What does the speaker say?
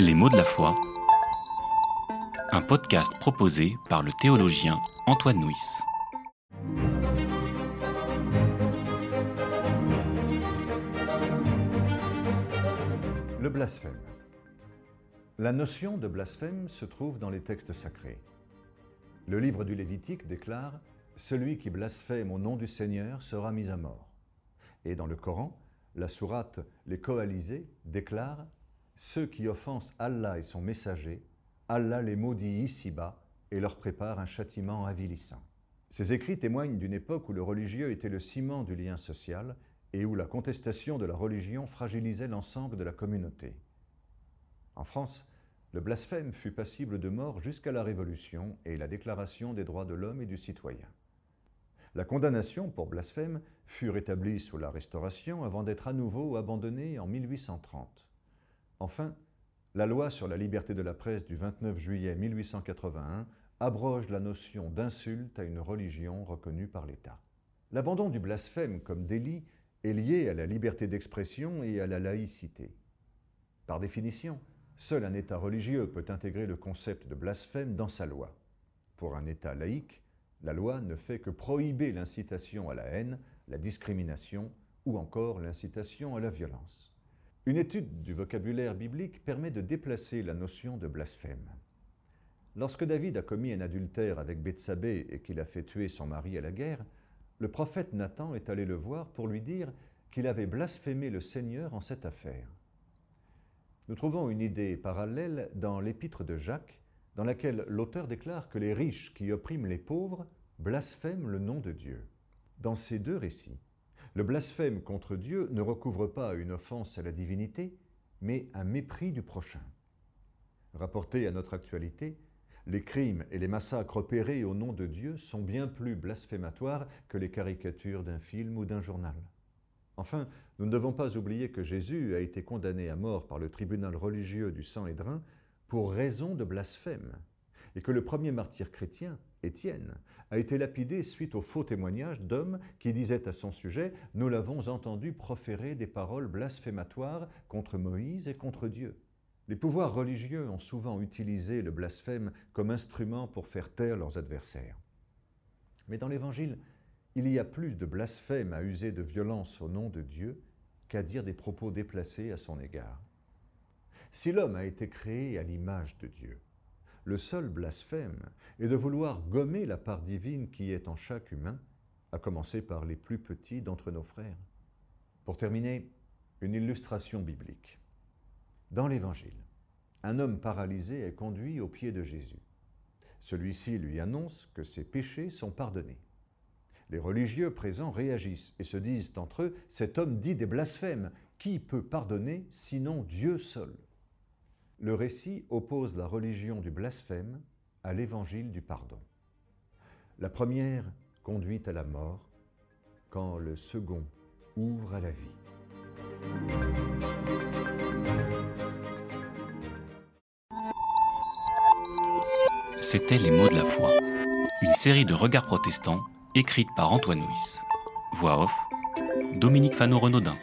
Les mots de la foi. Un podcast proposé par le théologien Antoine Nuis. Le blasphème. La notion de blasphème se trouve dans les textes sacrés. Le livre du Lévitique déclare Celui qui blasphème au nom du Seigneur sera mis à mort. Et dans le Coran, la sourate Les Coalisés déclare Ceux qui offensent Allah et son messager, Allah les maudit ici-bas et leur prépare un châtiment avilissant. Ces écrits témoignent d'une époque où le religieux était le ciment du lien social et où la contestation de la religion fragilisait l'ensemble de la communauté. En France, le blasphème fut passible de mort jusqu'à la Révolution et la Déclaration des droits de l'homme et du citoyen. La condamnation pour blasphème fut rétablie sous la Restauration avant d'être à nouveau abandonnée en 1830. Enfin, la loi sur la liberté de la presse du 29 juillet 1881 abroge la notion d'insulte à une religion reconnue par l'État. L'abandon du blasphème comme délit est lié à la liberté d'expression et à la laïcité. Par définition, seul un État religieux peut intégrer le concept de blasphème dans sa loi. Pour un État laïque, la loi ne fait que prohiber l'incitation à la haine, la discrimination ou encore l'incitation à la violence. Une étude du vocabulaire biblique permet de déplacer la notion de blasphème. Lorsque David a commis un adultère avec Bethsabée et qu'il a fait tuer son mari à la guerre, le prophète Nathan est allé le voir pour lui dire qu'il avait blasphémé le Seigneur en cette affaire. Nous trouvons une idée parallèle dans l'épître de Jacques, dans laquelle l'auteur déclare que les riches qui oppriment les pauvres blasphèment le nom de Dieu. Dans ces deux récits, le blasphème contre Dieu ne recouvre pas une offense à la divinité, mais un mépris du prochain. Rapporté à notre actualité, les crimes et les massacres opérés au nom de Dieu sont bien plus blasphématoires que les caricatures d'un film ou d'un journal. Enfin, nous ne devons pas oublier que Jésus a été condamné à mort par le tribunal religieux du Sang-Hédrin pour raison de blasphème, et que le premier martyr chrétien, Étienne, a été lapidé suite au faux témoignage d'hommes qui disaient à son sujet Nous l'avons entendu proférer des paroles blasphématoires contre Moïse et contre Dieu. Les pouvoirs religieux ont souvent utilisé le blasphème comme instrument pour faire taire leurs adversaires. Mais dans l'Évangile, il y a plus de blasphème à user de violence au nom de Dieu qu'à dire des propos déplacés à son égard. Si l'homme a été créé à l'image de Dieu, le seul blasphème est de vouloir gommer la part divine qui est en chaque humain, à commencer par les plus petits d'entre nos frères. Pour terminer, une illustration biblique. Dans l'Évangile, un homme paralysé est conduit aux pieds de Jésus. Celui-ci lui annonce que ses péchés sont pardonnés. Les religieux présents réagissent et se disent entre eux, cet homme dit des blasphèmes, qui peut pardonner sinon Dieu seul? Le récit oppose la religion du blasphème à l'évangile du pardon. La première conduit à la mort, quand le second ouvre à la vie. C'était Les mots de la foi, une série de regards protestants écrite par Antoine Nuis. Voix off, Dominique Fano-Renaudin.